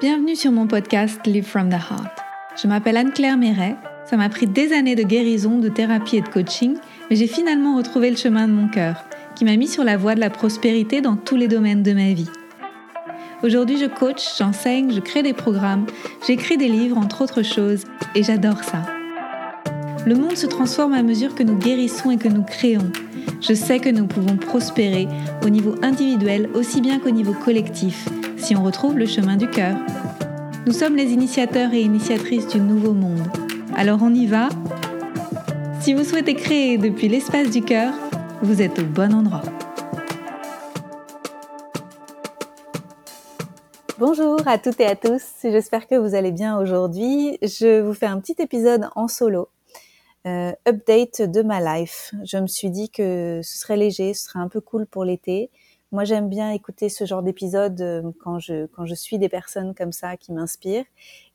Bienvenue sur mon podcast Live from the Heart. Je m'appelle Anne-Claire Méret. Ça m'a pris des années de guérison, de thérapie et de coaching, mais j'ai finalement retrouvé le chemin de mon cœur, qui m'a mis sur la voie de la prospérité dans tous les domaines de ma vie. Aujourd'hui, je coach, j'enseigne, je crée des programmes, j'écris des livres, entre autres choses, et j'adore ça. Le monde se transforme à mesure que nous guérissons et que nous créons. Je sais que nous pouvons prospérer au niveau individuel aussi bien qu'au niveau collectif si on retrouve le chemin du cœur. Nous sommes les initiateurs et initiatrices du nouveau monde. Alors on y va Si vous souhaitez créer depuis l'espace du cœur, vous êtes au bon endroit. Bonjour à toutes et à tous, j'espère que vous allez bien aujourd'hui. Je vous fais un petit épisode en solo euh, update de ma life. Je me suis dit que ce serait léger, ce serait un peu cool pour l'été. Moi, j'aime bien écouter ce genre d'épisode euh, quand je quand je suis des personnes comme ça qui m'inspirent.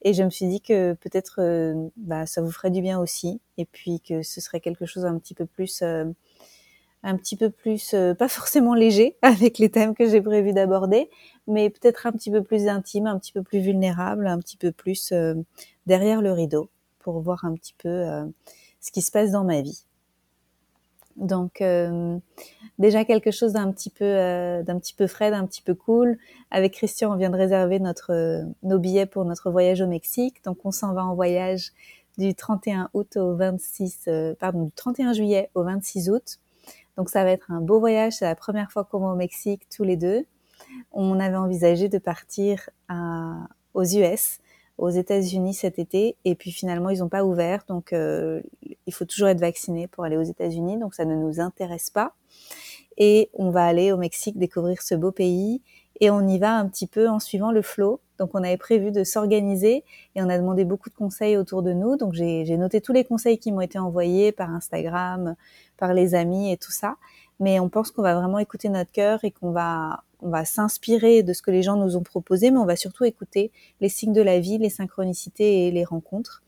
Et je me suis dit que peut-être euh, bah, ça vous ferait du bien aussi, et puis que ce serait quelque chose un petit peu plus un petit peu plus, pas forcément léger avec les thèmes que j'ai prévu d'aborder, mais peut-être un petit peu plus intime, un petit peu plus vulnérable, un petit peu plus derrière le rideau pour voir un petit peu ce qui se passe dans ma vie. Donc euh, déjà quelque chose d'un petit peu euh, d'un petit peu frais, d'un petit peu cool. Avec Christian, on vient de réserver notre euh, nos billets pour notre voyage au Mexique. Donc on s'en va en voyage du 31 août au 26 pardon, du 31 juillet au 26 août. Donc ça va être un beau voyage, c'est la première fois qu'on va au Mexique tous les deux. On avait envisagé de partir aux US aux États-Unis cet été et puis finalement ils n'ont pas ouvert. Donc euh, il faut toujours être vacciné pour aller aux États-Unis. Donc ça ne nous intéresse pas. Et on va aller au Mexique découvrir ce beau pays. Et on y va un petit peu en suivant le flot donc on avait prévu de s'organiser et on a demandé beaucoup de conseils autour de nous. Donc j'ai noté tous les conseils qui m'ont été envoyés par Instagram par les amis et tout ça mais on pense qu'on va vraiment écouter notre cœur et qu'on va on va s'inspirer de ce que les gens nous ont proposé, mais on va surtout écouter les signes de la vie, les synchronicités et les rencontres.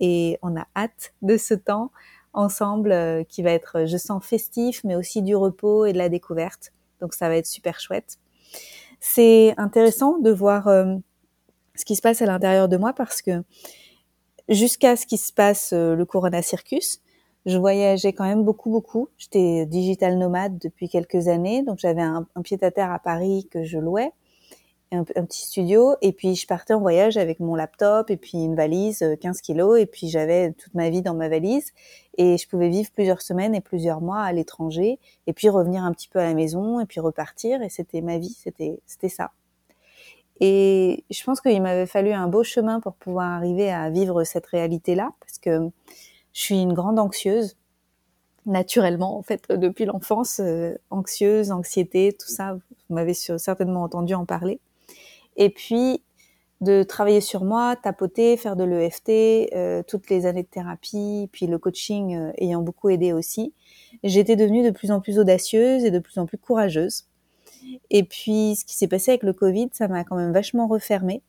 Et on a hâte de ce temps ensemble euh, qui va être, je sens, festif, mais aussi du repos et de la découverte. Donc ça va être super chouette. C'est intéressant de voir euh, ce qui se passe à l'intérieur de moi parce que jusqu'à ce qui se passe euh, le Corona Circus, je voyageais quand même beaucoup, beaucoup. J'étais digital nomade depuis quelques années, donc j'avais un, pied-à-terre à Paris que je louais, un, petit studio, et puis je partais en voyage avec mon laptop et puis une valise 15 euh, kilos, et puis j'avais toute ma vie dans ma valise, et je pouvais vivre plusieurs semaines et plusieurs mois à l'étranger, et puis revenir un petit peu à la maison, et puis repartir, et c'était ma vie, c'était c'était ça. Et je pense qu'il m'avait fallu un beau chemin pour pouvoir arriver à vivre cette réalité-là, parce que je suis une grande anxieuse, naturellement, en fait, depuis l'enfance, euh, anxieuse, anxiété, tout ça, vous m'avez certainement entendu en parler. Et puis, de travailler sur moi, tapoter, faire de l'EFT, euh, toutes les années de thérapie, puis le coaching euh, ayant beaucoup aidé aussi, j'étais devenue de plus en plus audacieuse et de plus en plus courageuse. Et puis, ce qui s'est passé avec le Covid, ça m'a quand même vachement refermée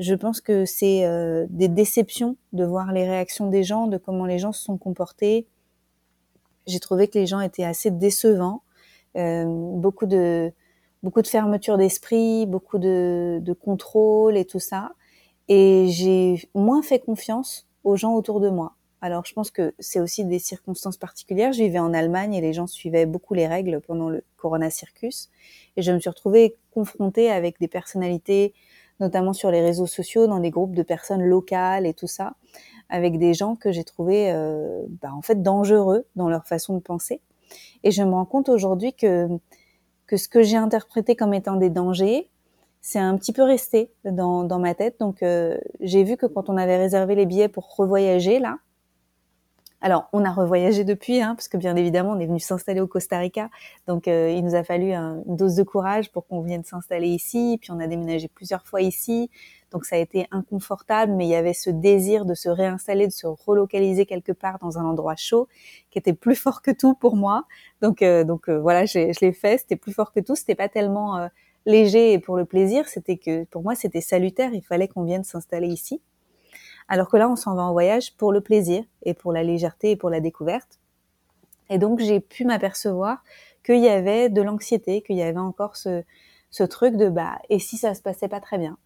je pense que c'est euh, des déceptions de voir les réactions des gens, de comment les gens se sont comportés. J'ai trouvé que les gens étaient assez décevants, euh, beaucoup de beaucoup de fermeture d'esprit, beaucoup de, de contrôle et tout ça. Et j'ai moins fait confiance aux gens autour de moi. Alors je pense que c'est aussi des circonstances particulières. Je vivais en Allemagne et les gens suivaient beaucoup les règles pendant le Corona Circus. Et je me suis retrouvée confrontée avec des personnalités notamment sur les réseaux sociaux, dans des groupes de personnes locales et tout ça, avec des gens que j'ai trouvé euh, bah, en fait dangereux dans leur façon de penser. Et je me rends compte aujourd'hui que que ce que j'ai interprété comme étant des dangers, c'est un petit peu resté dans, dans ma tête. Donc euh, j'ai vu que quand on avait réservé les billets pour revoyager là, alors, on a revoyagé depuis, hein, parce que bien évidemment, on est venu s'installer au Costa Rica. Donc, euh, il nous a fallu une dose de courage pour qu'on vienne s'installer ici. Puis, on a déménagé plusieurs fois ici. Donc, ça a été inconfortable, mais il y avait ce désir de se réinstaller, de se relocaliser quelque part dans un endroit chaud, qui était plus fort que tout pour moi. Donc, euh, donc euh, voilà, je l'ai fait. C'était plus fort que tout. C'était pas tellement léger et pour le plaisir. C'était que pour moi, c'était salutaire. Il fallait qu'on vienne s'installer ici. Alors que là, on s'en va en voyage pour le plaisir et pour la légèreté et pour la découverte. Et donc, j'ai pu m'apercevoir qu'il y avait de l'anxiété, qu'il y avait encore ce, truc de bah, et si ça se passait pas très bien?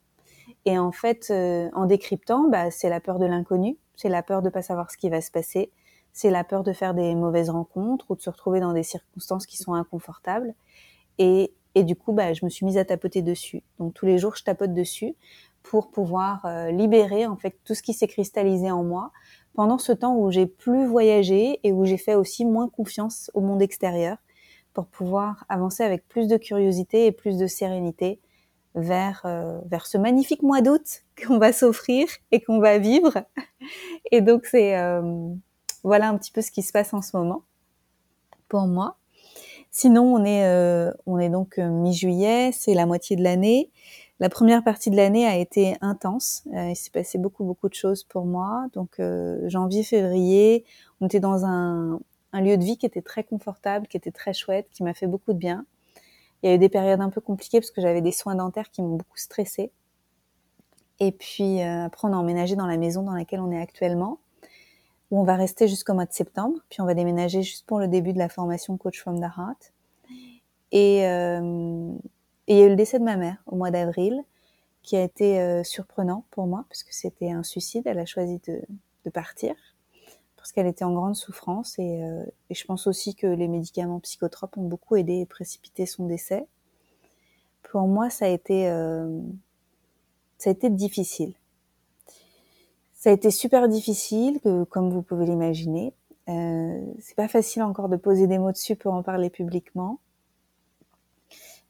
Et en fait, euh, en décryptant, bah, c'est la peur de l'inconnu, c'est la peur de pas savoir ce qui va se passer, c'est la peur de faire des mauvaises rencontres ou de se retrouver dans des circonstances qui sont inconfortables. Et, et du coup, bah, je me suis mise à tapoter dessus. Donc tous les jours, je tapote dessus pour pouvoir euh, libérer en fait tout ce qui s'est cristallisé en moi pendant ce temps où j'ai plus voyagé et où j'ai fait aussi moins confiance au monde extérieur pour pouvoir avancer avec plus de curiosité et plus de sérénité vers euh, vers ce magnifique mois d'août qu'on va s'offrir et qu'on va vivre. Et donc c'est euh, voilà un petit peu ce qui se passe en ce moment pour moi. Sinon on est on est donc mi-juillet, c'est la moitié de l'année. La première partie de l'année a été intense. il s'est passé beaucoup beaucoup de choses pour moi. Donc janvier, février, on était dans un, lieu de vie qui était très confortable, qui était très chouette, qui m'a fait beaucoup de bien. Il y a eu des périodes un peu compliquées parce que j'avais des soins dentaires qui m'ont beaucoup stressée. Et puis euh, après, on a emménagé dans la maison dans laquelle on est actuellement, où on va rester jusqu'au mois de septembre. Puis on va déménager juste pour le début de la formation Coach from the Heart. Et, euh, et il y a eu le décès de ma mère au mois d'avril, qui a été euh, surprenant pour moi parce que c'était un suicide. Elle a choisi de, de partir parce qu'elle était en grande souffrance euh, et, je pense aussi que les médicaments psychotropes ont beaucoup aidé et précipité son décès. Pour moi, ça a été, euh, ça a été difficile. Ça a été super difficile, que, comme vous pouvez l'imaginer. Euh, c'est pas facile encore de poser des mots dessus pour en parler publiquement.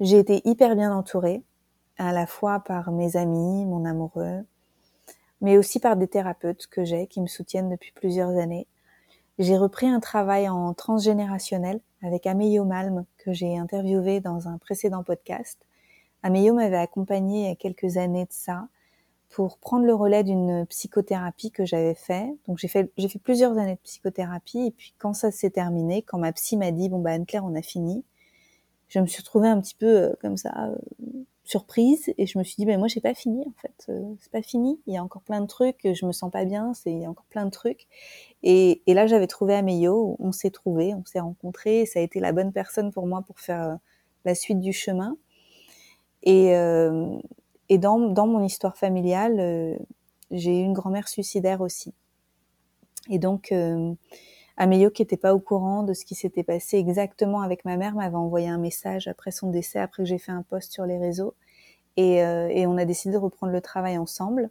J'ai été hyper bien entourée, à la fois par mes amis, mon amoureux, mais aussi par des thérapeutes que j'ai qui me soutiennent depuis plusieurs années. J'ai repris un travail en transgénérationnel avec Ameyo Malm que j'ai interviewé dans un précédent podcast. Ameyo m'avait accompagné il y a quelques années de ça pour prendre le relais d'une psychothérapie que j'avais fait. Donc j'ai fait plusieurs années de psychothérapie et puis quand ça s'est terminé, quand ma psy m'a dit bon bah Anne Claire on a fini, je me suis retrouvée un petit peu euh, comme ça euh, surprise et je me suis dit ben moi j'ai pas fini en fait. Euh, c'est pas fini. Il y a encore plein de trucs je me sens pas bien c'est il y a encore plein de trucs. Et, et là j'avais trouvé Ameyo on s'est trouvé on s'est rencontrés ça a été la bonne personne pour moi pour faire euh, la suite du chemin. Et euh, et dans dans mon histoire familiale euh, j'ai eu une grand-mère suicidaire aussi. Et donc Amélie, qui n'était pas au courant de ce qui s'était passé exactement avec ma mère, m'avait envoyé un message après son décès, après que j'ai fait un post sur les réseaux. Et, euh, et, on a décidé de reprendre le travail ensemble.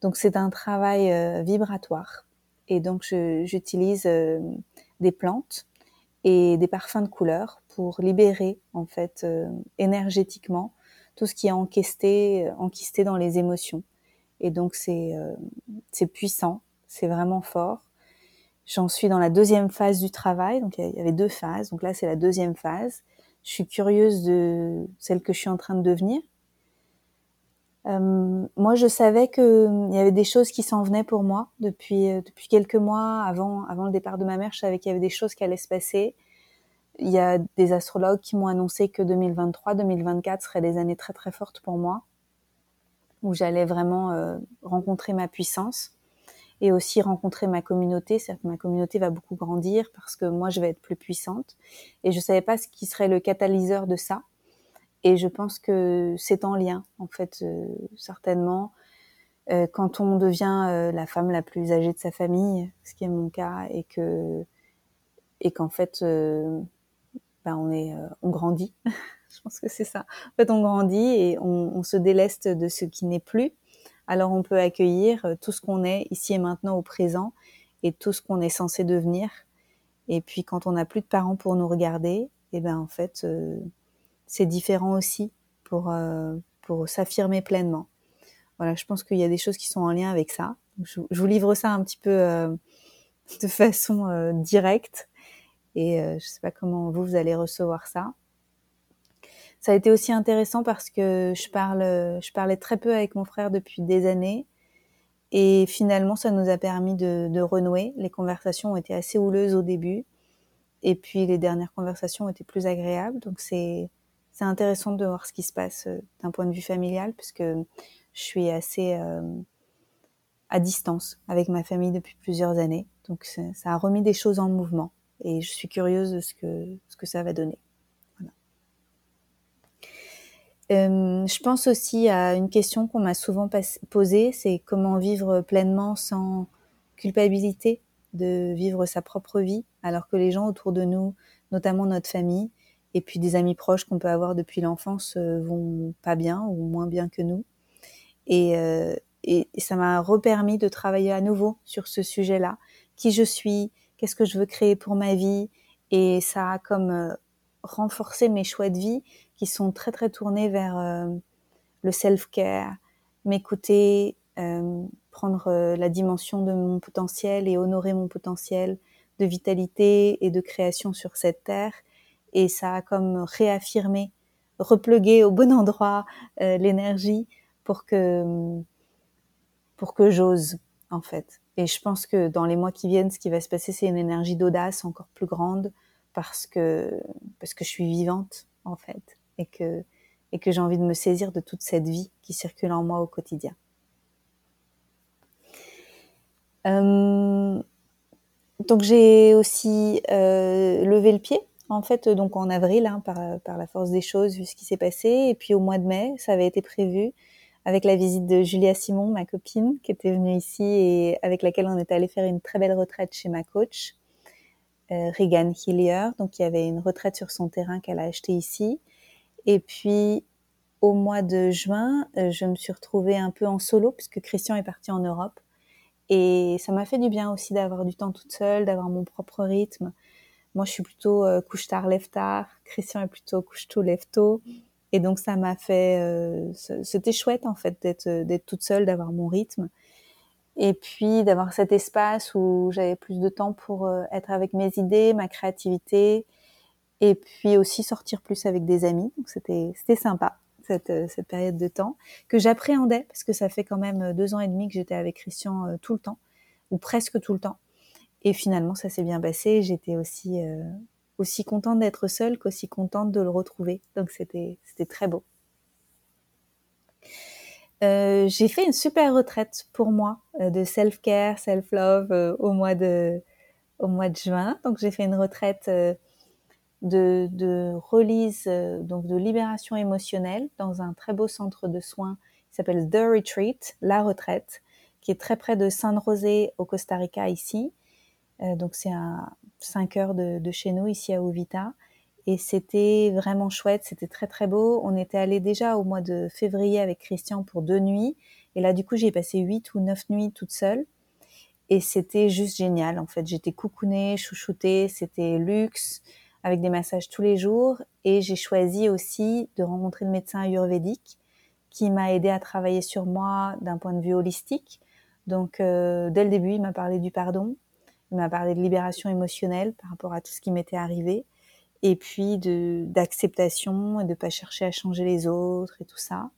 Donc c'est un travail euh, vibratoire. Et donc j'utilise euh, des plantes et des parfums de couleur pour libérer en fait énergétiquement tout ce qui est enquisté, enquisté dans les émotions. Et donc c'est c'est puissant, c'est vraiment fort. J'en suis dans la deuxième phase du travail, donc il y avait deux phases. Donc là, c'est la deuxième phase. Je suis curieuse de celle que je suis en train de devenir. Euh, moi, je savais qu'il y avait des choses qui s'en venaient pour moi depuis euh, depuis quelques mois avant avant le départ de ma mère. Je savais qu'il y avait des choses qui allaient se passer. Il y a des astrologues qui m'ont annoncé que 2023, 2024 seraient des années très très fortes pour moi, où j'allais vraiment euh, rencontrer ma puissance et aussi rencontrer ma communauté. cest que ma communauté va beaucoup grandir parce que moi, je vais être plus puissante. Et je savais pas ce qui serait le catalyseur de ça. Et je pense que c'est en lien, en fait, euh, certainement. Euh, quand on devient euh, la femme la plus âgée de sa famille, ce qui est mon cas, et que et qu'en fait, ben on est, on grandit. je pense que c'est ça. En fait, on grandit et on se déleste de ce qui n'est plus alors on peut accueillir euh, tout ce qu'on est ici et maintenant au présent et tout ce qu'on est censé devenir. Et puis quand on n'a plus de parents pour nous regarder, et eh ben en fait euh, c'est différent aussi pour euh, pour s'affirmer pleinement. Voilà, je pense qu'il y a des choses qui sont en lien avec ça. Je, vous livre ça un petit peu de façon directe et je sais pas comment vous allez recevoir ça ça a été aussi intéressant parce que je parle, je parlais très peu avec mon frère depuis des années. Et finalement, ça nous a permis de, de renouer. Les conversations ont été assez houleuses au début. Et puis, les dernières conversations ont été plus agréables. Donc, c'est, intéressant de voir ce qui se passe euh, d'un point de vue familial, puisque je suis assez euh, à distance avec ma famille depuis plusieurs années. Donc, ça a remis des choses en mouvement. Et je suis curieuse de ce que, ce que ça va donner. Euh, je pense aussi à une question qu'on m'a souvent posée, c'est comment vivre pleinement sans culpabilité de vivre sa propre vie, alors que les gens autour de nous, notamment notre famille, et puis des amis proches qu'on peut avoir depuis l'enfance, euh, vont pas bien ou moins bien que nous. Et, euh, et ça m'a repermis de travailler à nouveau sur ce sujet-là, qui je suis, qu'est-ce que je veux créer pour ma vie, et ça a comme renforcé mes choix de vie qui sont très très tournés vers euh, le self-care, m'écouter, euh, prendre euh, la dimension de mon potentiel et honorer mon potentiel de vitalité et de création sur cette terre. Et ça a comme réaffirmé, replugué au bon endroit l'énergie pour que pour que j'ose en fait. Et je pense que dans les mois qui viennent, ce qui va se passer, c'est une énergie d'audace encore plus grande parce que parce que je suis vivante en fait et que j'ai envie de me saisir de toute cette vie qui circule en moi au quotidien. Euh, donc j'ai aussi euh, levé le pied en fait donc en avril hein, par, par la force des choses vu ce qui s'est passé. Et puis au mois de mai ça avait été prévu avec la visite de Julia Simon ma copine qui était venue ici et avec laquelle on était allé faire une très belle retraite chez ma coach euh, Regan Hillier. Donc il y avait une retraite sur son terrain qu'elle a acheté ici et puis au mois de juin euh, je me suis retrouvée un peu en solo puisque Christian est parti en Europe et ça m'a fait du bien aussi d'avoir du temps toute seule, d'avoir mon propre rythme. Moi, je suis plutôt euh, couche tard, lève tard. Christian est plutôt couche tôt, lève tôt. Et donc, ça m'a fait, euh, c'était chouette en fait d'être d'être toute seule, d'avoir mon rythme, et puis d'avoir cet espace où j'avais plus de temps pour euh, être avec mes idées, ma créativité, et puis aussi sortir plus avec des amis. Donc, c'était c'était sympa cette, euh, cette période de temps, que j'appréhendais, parce que ça fait quand même euh, deux ans et demi que j'étais avec Christian euh, tout le temps, ou presque tout le temps. Et finalement, ça s'est bien passé. J'étais aussi aussi contente d'être seule qu'aussi contente de le retrouver. Donc c'était c'était très beau. J'ai fait une super retraite pour moi de self-care, self-love au au mois de juin. Donc j'ai fait une retraite de, de release, euh, donc de libération émotionnelle dans un très beau centre de soins qui s'appelle The Retreat, la retraite, qui est très près de San José au Costa Rica ici. Euh, donc c'est à 5 heures de, chez nous ici à Uvita. Et c'était vraiment chouette, c'était très très beau. On était allé déjà au mois de février avec Christian pour deux nuits. Et là du coup j'ai passé huit ou neuf nuits toute seule. Et c'était juste génial en fait. J'étais coucounée, chouchoutée, c'était luxe avec des massages tous les jours. Et j'ai choisi aussi de rencontrer le médecin ayurvédique qui m'a aidé à travailler sur moi d'un point de vue holistique. Donc, euh, dès le début, il m'a parlé du pardon, il m'a parlé de libération émotionnelle par rapport à tout ce qui m'était arrivé, et puis d'acceptation et de pas chercher à changer les autres et tout ça.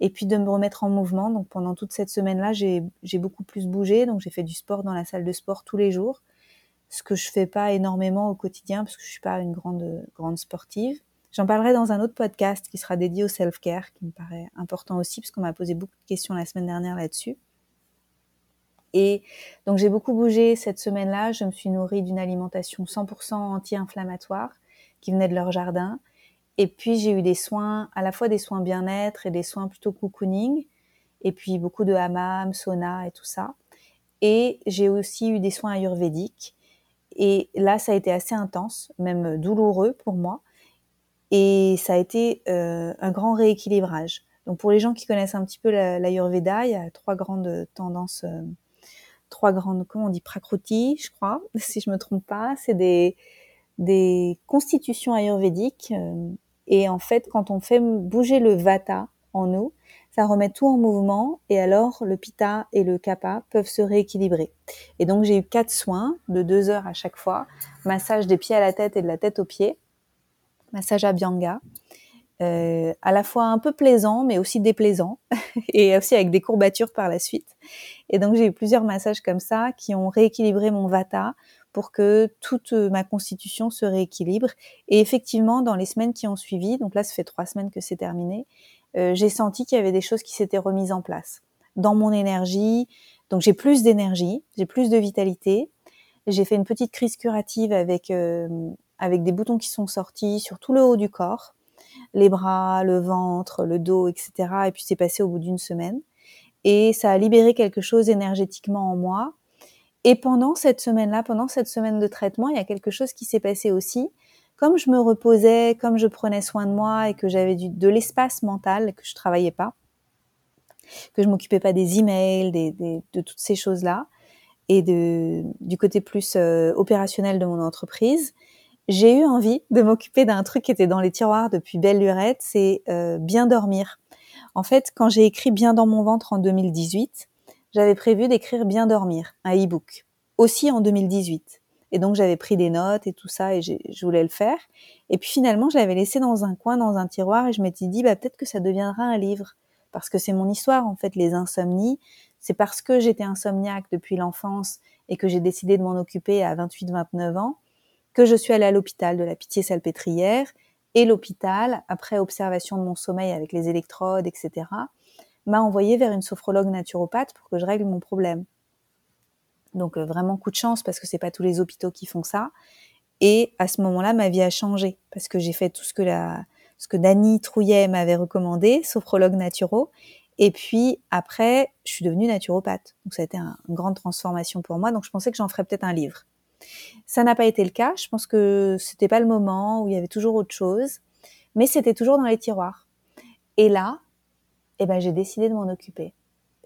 Et puis de me remettre en mouvement. Donc pendant toute cette semaine-là, j'ai beaucoup plus bougé. Donc j'ai fait du sport dans la salle de sport tous les jours ce que je fais pas énormément au quotidien parce que je suis pas une grande grande sportive. J'en parlerai dans un autre podcast qui sera dédié au self-care, qui me paraît important aussi parce qu'on m'a posé beaucoup de questions la semaine dernière là-dessus. Et donc j'ai beaucoup bougé cette semaine-là. Je me suis nourrie d'une alimentation 100% anti-inflammatoire qui venait de leur jardin. Et puis j'ai eu des soins, à la fois des soins bien-être et des soins plutôt cocooning. Et puis beaucoup de hammam, sauna et tout ça. Et j'ai aussi eu des soins ayurvédiques et là, ça a été assez intense, même douloureux pour moi. Et ça a été euh, un grand rééquilibrage. Donc pour les gens qui connaissent un petit peu l'Ayurveda, il y a trois grandes tendances, euh, trois grandes, comment on dit, prakruti, je crois, si je me trompe pas. C'est des, des constitutions ayurvédiques. Euh, et en fait, quand on fait bouger le vata en nous, ça remet tout en mouvement et alors le pita et le kapha peuvent se rééquilibrer. Et donc j'ai eu quatre soins de deux heures à chaque fois, massage des pieds à la tête et de la tête aux pieds, massage à Bianga, euh, à la fois un peu plaisant mais aussi déplaisant et aussi avec des courbatures par la suite. Et donc j'ai eu plusieurs massages comme ça qui ont rééquilibré mon vata pour que toute ma constitution se rééquilibre. Et effectivement, dans les semaines qui ont suivi, donc là ça fait trois semaines que c'est terminé, euh, j'ai senti qu'il y avait des choses qui s'étaient remises en place dans mon énergie. Donc j'ai plus d'énergie, j'ai plus de vitalité. J'ai fait une petite crise curative avec euh, avec des boutons qui sont sortis sur tout le haut du corps. les bras, le ventre, le dos, etc. Et puis c'est passé au bout d'une semaine. Et ça a libéré quelque chose énergétiquement en moi. Et pendant cette semaine-là, pendant cette semaine de traitement, il y a quelque chose qui s'est passé aussi. Comme je me reposais, comme je prenais soin de moi et que j'avais de l'espace mental, que je travaillais pas, que je m'occupais pas des emails, des, de toutes ces choses-là, et de, du côté plus euh, opérationnel de mon entreprise, j'ai eu envie de m'occuper d'un truc qui était dans les tiroirs depuis belle lurette, c'est euh, bien dormir. En fait, quand j'ai écrit Bien dans mon ventre en 2018, j'avais prévu d'écrire Bien dormir, un e-book, aussi en 2018. Et donc j'avais pris des notes et tout ça et je voulais le faire. Et puis finalement, je l'avais laissé dans un coin, dans un tiroir et je m'étais dit, bah, peut-être que ça deviendra un livre. Parce que c'est mon histoire, en fait, les insomnies. C'est parce que j'étais insomniaque depuis l'enfance et que j'ai décidé de m'en occuper à 28-29 ans que je suis allée à l'hôpital de la Pitié-Salpêtrière et l'hôpital, après observation de mon sommeil avec les électrodes, etc., m'a envoyé vers une sophrologue naturopathe pour que je règle mon problème. Donc euh, vraiment coup de chance parce que c'est pas tous les hôpitaux qui font ça. Et à ce moment-là, ma vie a changé parce que j'ai fait tout ce que la, ce que Dany Trouillet m'avait recommandé, sophrologue naturo. Et puis après, je suis devenue naturopathe. Donc ça a été une grande transformation pour moi. Donc je pensais que j'en ferais peut-être un livre. Ça n'a pas été le cas. Je pense que c'était pas le moment où il y avait toujours autre chose, mais c'était toujours dans les tiroirs. Et là, eh ben j'ai décidé de m'en occuper.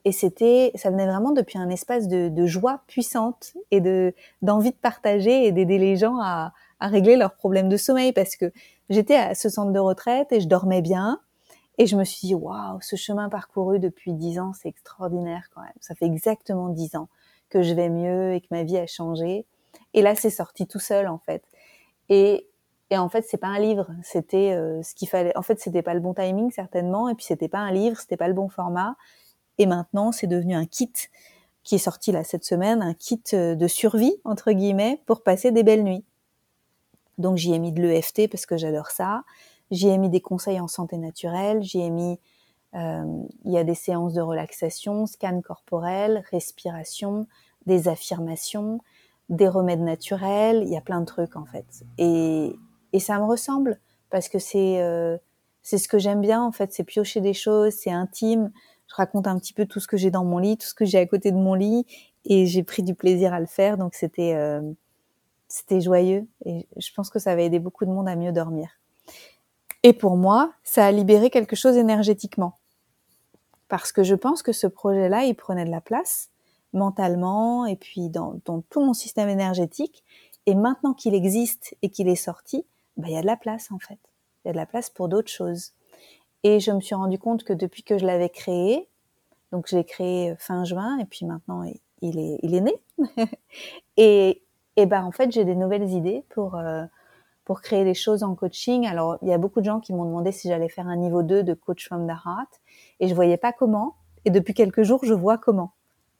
Et c'était, ça venait vraiment depuis un espace de, joie puissante et de d'envie de partager et d'aider les gens à, à régler leurs problèmes de sommeil parce que j'étais à ce centre de retraite et je dormais bien. Et je me suis dit, waouh, ce chemin parcouru depuis dix ans, c'est extraordinaire quand même. Ça fait exactement dix ans que je vais mieux et que ma vie a changé. Et là, c'est sorti tout seul en fait. Et, et en fait, c'est pas un livre. C'était euh, ce qu'il fallait. En fait, c'était pas le bon timing certainement. Et puis c'était pas un livre, c'était pas le bon format. Et maintenant, c'est devenu un kit qui est sorti là cette semaine, un kit euh, de survie entre guillemets pour passer des belles nuits. Donc j'y ai mis de l'EFT parce que j'adore ça. J'y ai mis des conseils en santé naturelle. J'y ai mis, euh, il y a des séances de relaxation, scan corporel, respiration, des affirmations, des remèdes naturels. Il y a plein de trucs en fait. Et, et ça me ressemble parce que c'est euh, c'est ce que j'aime bien en fait. C'est piocher des choses, c'est intime. Je raconte un petit peu tout ce que j'ai dans mon lit, tout ce que j'ai à côté de mon lit, et j'ai pris du plaisir à le faire. Donc c'était euh, c'était joyeux et je pense que ça va aider beaucoup de monde à mieux dormir. Et pour moi, ça a libéré quelque chose énergétiquement. Parce que je pense que ce projet-là, il prenait de la place mentalement et puis dans, tout mon système énergétique. Et maintenant qu'il existe et qu'il est sorti, bah, il y a de la place en fait. Il y a de la place pour d'autres choses. Et je me suis rendu compte que depuis que je l'avais créé, donc je l'ai créé fin juin et puis maintenant il est, il est né. et, et ben en fait j'ai des nouvelles idées pour euh, pour créer des choses en coaching. Alors il y a beaucoup de gens qui m'ont demandé si j'allais faire un niveau 2 de coach from the heart et je voyais pas comment et depuis quelques jours je vois comment.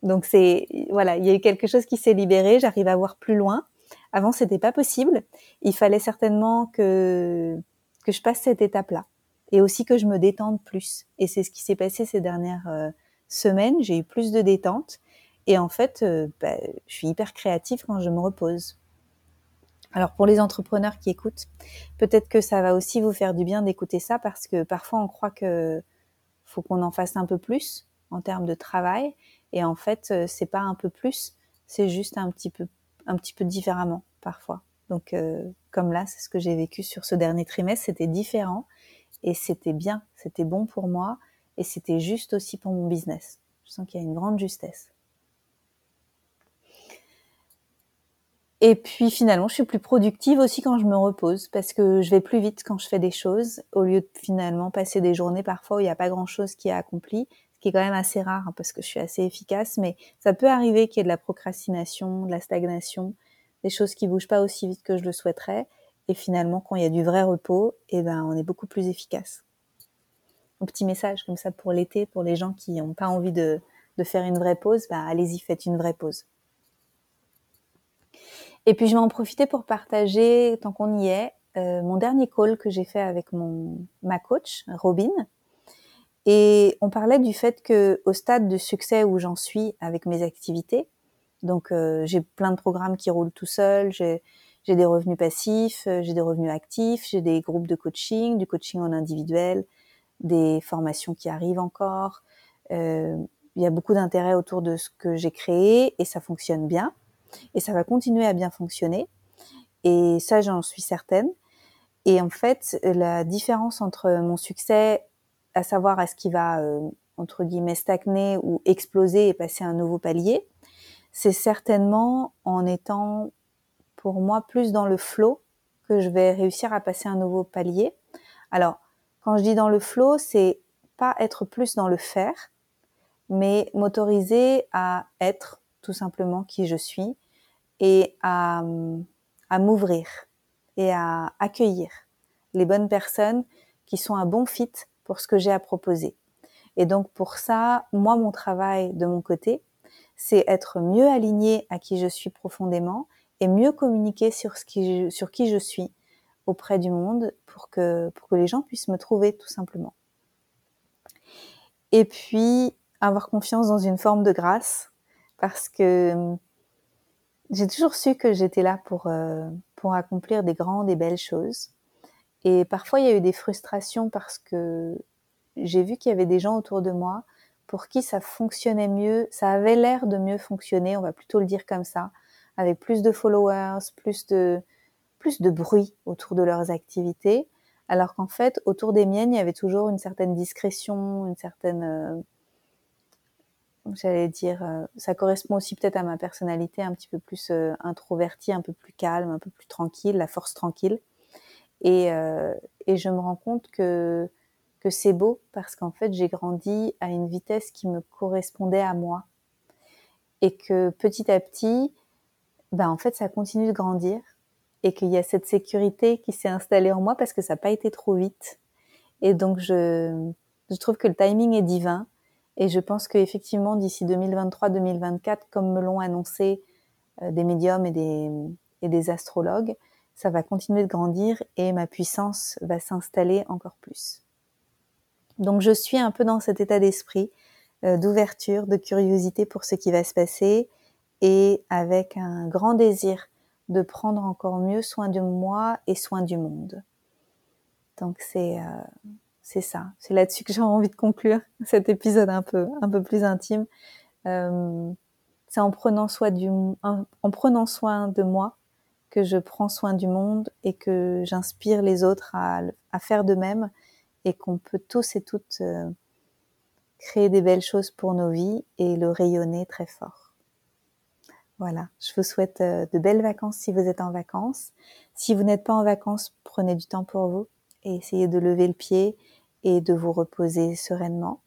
Donc c'est voilà, il y a eu quelque chose qui s'est libéré, j'arrive à voir plus loin. Avant c'était pas possible. Il fallait certainement que que je passe cette étape-là et aussi que je me détende plus. Et c'est ce qui s'est passé ces dernières euh, semaines, j'ai eu plus de détente et en fait, euh, bah, je suis hyper créative quand je me repose. Alors pour les entrepreneurs qui écoutent, peut-être que ça va aussi vous faire du bien d'écouter ça parce que parfois on croit que faut qu'on en fasse un peu plus en termes de travail et en fait euh, c'est pas un peu plus, c'est juste un petit peu un petit peu différemment parfois. Donc comme là, c'est ce que j'ai vécu sur ce dernier trimestre, c'était différent et c'était bien, c'était bon pour moi et c'était juste aussi pour mon business. Je sens qu'il y a une grande justesse. Et puis finalement, je suis plus productive aussi quand je me repose parce que je vais plus vite quand je fais des choses au lieu de finalement passer des journées parfois où il n'y a pas grand chose qui est accompli, ce qui est quand même assez rare hein, parce que je suis assez efficace, mais ça peut arriver qu'il y ait de la procrastination, de la stagnation, des choses qui bougent pas aussi vite que je le souhaiterais. Et finalement, quand il y a du vrai repos, eh ben, on est beaucoup plus efficace. Un petit message comme ça pour l'été, pour les gens qui n'ont pas envie de, de faire une vraie pause, bah, allez-y, faites une vraie pause. Et puis je vais en profiter pour partager, tant qu'on y est, euh, mon dernier call que j'ai fait avec mon ma coach Robin. Et on parlait du fait que au stade de succès où j'en suis avec mes activités, donc euh, j'ai plein de programmes qui roulent tout seul, j'ai j'ai des revenus passifs, j'ai des revenus actifs, j'ai des groupes de coaching, du coaching en individuel, des formations qui arrivent encore. Euh, il y a beaucoup d'intérêt autour de ce que j'ai créé et ça fonctionne bien et ça va continuer à bien fonctionner. Et ça, j'en suis certaine. Et en fait, la différence entre mon succès, à savoir est-ce qu'il va euh, entre guillemets stagner ou exploser et passer à un nouveau palier, c'est certainement en étant pour moi plus dans le flow que je vais réussir à passer un nouveau palier. Alors, quand je dis dans le flow, c'est pas être plus dans le faire, mais m'autoriser à être tout simplement qui je suis et à, à m'ouvrir et à accueillir les bonnes personnes qui sont un bon fit pour ce que j'ai à proposer. Et donc pour ça, moi, mon travail de mon côté, c'est être mieux aligné à qui je suis profondément et mieux communiquer sur, qui, je suis auprès du monde pour que, les gens puissent me trouver tout simplement. Et puis, avoir confiance dans une forme de grâce parce que hum, j'ai toujours su que j'étais là euh, pour accomplir des grandes et belles choses. Et parfois, il y a eu des frustrations parce que j'ai vu qu'il y avait des gens autour de moi pour qui ça fonctionnait mieux, ça avait l'air de mieux fonctionner, on va plutôt le dire comme ça, avec plus de followers, plus de, plus de bruit autour de leurs activités, alors qu'en fait, autour des miennes, il y avait toujours une certaine discrétion, une certaine, euh, j'allais dire, euh, ça correspond aussi peut-être à ma personnalité un petit peu plus euh, introvertie, un peu plus calme, un peu plus tranquille, la force tranquille. Et, et je me rends compte que que c'est beau parce qu'en fait j'ai grandi à une vitesse qui me correspondait à moi et que petit à petit ben en fait ça continue de grandir et qu'il y a cette sécurité qui s'est installée en moi parce que ça n'a pas été trop vite et donc je, je trouve que le timing est divin et je pense qu'effectivement d'ici 2023-2024 comme me l'ont annoncé euh, des médiums et des, et des astrologues ça va continuer de grandir et ma puissance va s'installer encore plus. Donc je suis un peu dans cet état d'esprit euh, d'ouverture, de curiosité pour ce qui va se passer et avec un grand désir de prendre encore mieux soin de moi et soin du monde. Donc c'est euh, c'est ça, c'est là-dessus que j'ai envie de conclure cet épisode un peu un peu plus intime. Euh, c'est en prenant soin du en prenant soin de moi que je prends soin du monde et que j'inspire les autres à, faire de même et qu'on peut tous et toutes euh, créer des belles choses pour nos vies et le rayonner très fort. Voilà, je vous souhaite euh, de belles vacances si vous êtes en vacances. Si vous n'êtes pas en vacances, prenez du temps pour vous et essayez de lever le pied et de vous reposer sereinement.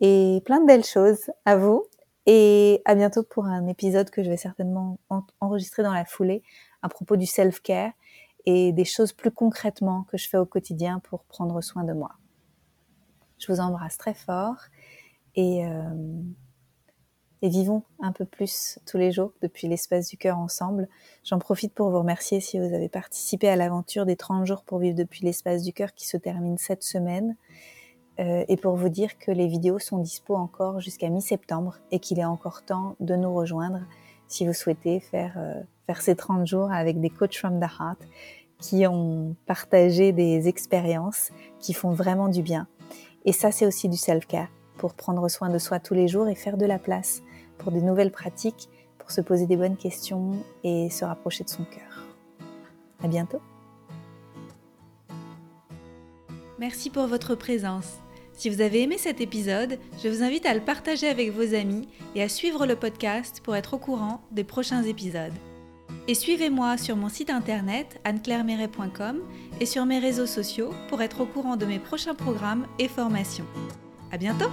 Et plein de belles choses à vous et à bientôt pour un épisode que je vais certainement enregistrer dans la foulée à propos du self-care et des choses plus concrètement que je fais au quotidien pour prendre soin de moi. Je vous embrasse très fort et, euh, et vivons un peu plus tous les jours depuis l'espace du cœur ensemble. J'en profite pour vous remercier si vous avez participé à l'aventure des 30 jours pour vivre depuis l'espace du cœur qui se termine cette semaine. Euh, et pour vous dire que les vidéos sont dispo encore jusqu'à mi-septembre et qu'il est encore temps de nous rejoindre si vous souhaitez faire, euh, faire ces 30 jours avec des coachs from the heart qui ont partagé des expériences qui font vraiment du bien. Et ça, c'est aussi du self-care pour prendre soin de soi tous les jours et faire de la place pour des nouvelles pratiques, pour se poser des bonnes questions et se rapprocher de son cœur. À bientôt. Merci pour votre présence. Si vous avez aimé cet épisode, je vous invite à le partager avec vos amis et à suivre le podcast pour être au courant des prochains épisodes. Et suivez-moi sur mon site internet anneclairemeret.com et sur mes réseaux sociaux pour être au courant de mes prochains programmes et formations. À bientôt!